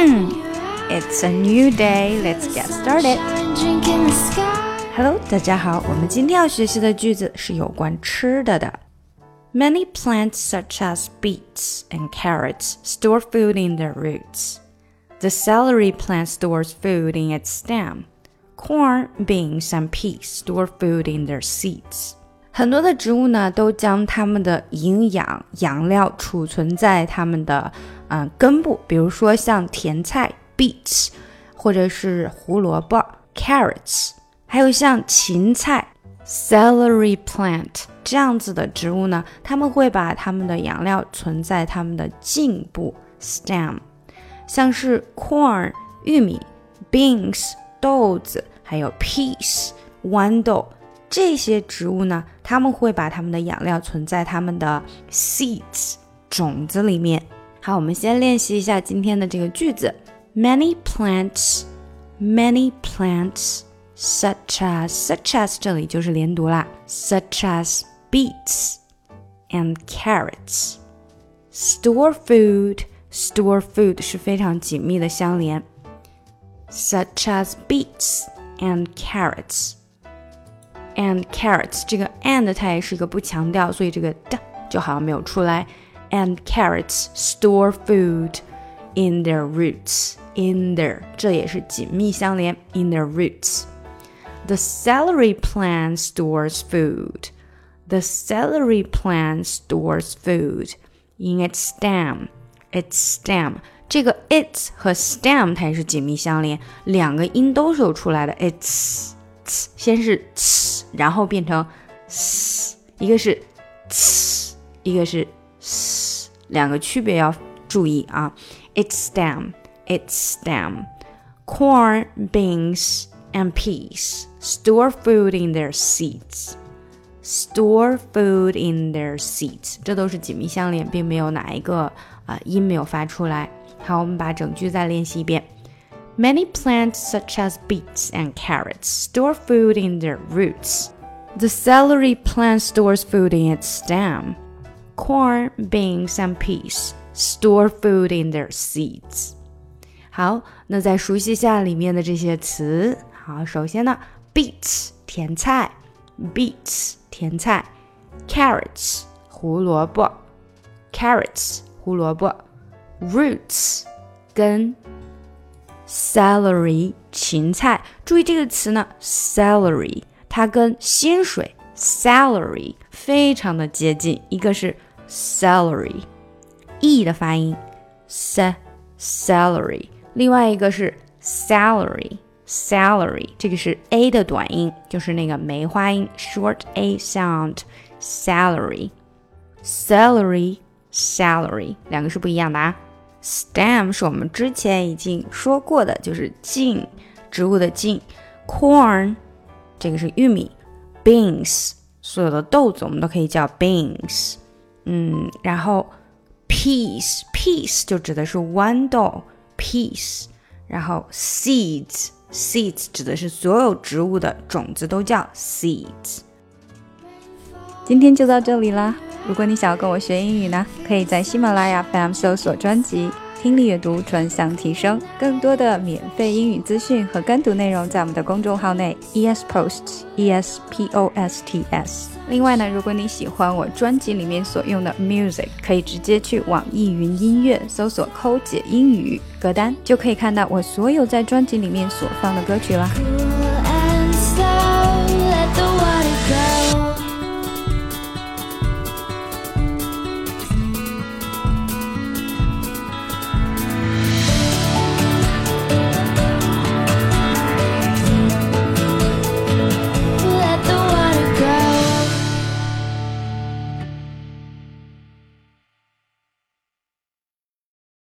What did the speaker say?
It's a new day. Let's get started. Hello，大家好。我们今天要学习的句子是有关吃的的。Many plants, such as beets and carrots, store food in their roots. The celery plant stores food in its stem. Corn, beans, and peas store food in their seeds. 很多的植物呢，都将它们的营养养料储存在它们的嗯根部，比如说像甜菜 beets，或者是胡萝卜 carrots，还有像芹菜 celery plant 这样子的植物呢，他们会把它们的养料存在它们的茎部 stem，像是 corn 玉米 beans 豆子，还有 peas 豌豆。这些植物呢，它们会把它们的养料存在它们的 seeds 种子里面。好，我们先练习一下今天的这个句子：Many plants, many plants, such as such as 这里就是连读啦，such as beets and carrots store food. Store food 是非常紧密的相连，such as beets and carrots and carrots，这个 and 它也是一个不强调，所以这个的就好像没有出来。And carrots store food in their roots. In their 这也是紧密相连。In their roots. The celery plant stores food. The celery plant stores food in its stem. Its stem. 这个 its 和 stem 它也是紧密相连，两个音都是有出来的。Its 先是然后变成一个是一个是两个区别要注意啊。Its stem, its stem. Corn, beans, and peas store food in their seeds. Store food in their seeds，这都是紧密相连，并没有哪一个啊、音没有发出来。好，我们把整句再练习一遍。Many plants, such as beets and carrots, store food in their roots. The celery plant stores food in its stem. Corn, beans, and peas store food in their seeds. 好，那再熟悉一下里面的这些词。好，首先呢，beets 甜菜，beets 甜菜，carrots 胡萝卜，carrots 胡萝卜，roots 根。 Celery 芹菜，注意这个词呢，celery 它跟薪水 salary 非常的接近，一个是 celery，e 的发音 s celery，另外一个是 salary salary，这个是 a 的短音，就是那个梅花音 short a sound），Salary，Salary，Salary，两个是不一样的啊。Stem 是我们之前已经说过的，就是茎，植物的茎。Corn 这个是玉米。Beans 所有的豆子我们都可以叫 beans。嗯，然后 peas peas 就指的是豌豆 peas。然后 seeds seeds 指的是所有植物的种子都叫 seeds。今天就到这里啦。如果你想要跟我学英语呢，可以在喜马拉雅 FM 搜索专辑《听力阅读专项提升》，更多的免费英语资讯和跟读内容在我们的公众号内 ESPosts E S P O S T S。另外呢，如果你喜欢我专辑里面所用的 music，可以直接去网易云音乐搜索“抠姐英语”歌单，就可以看到我所有在专辑里面所放的歌曲啦。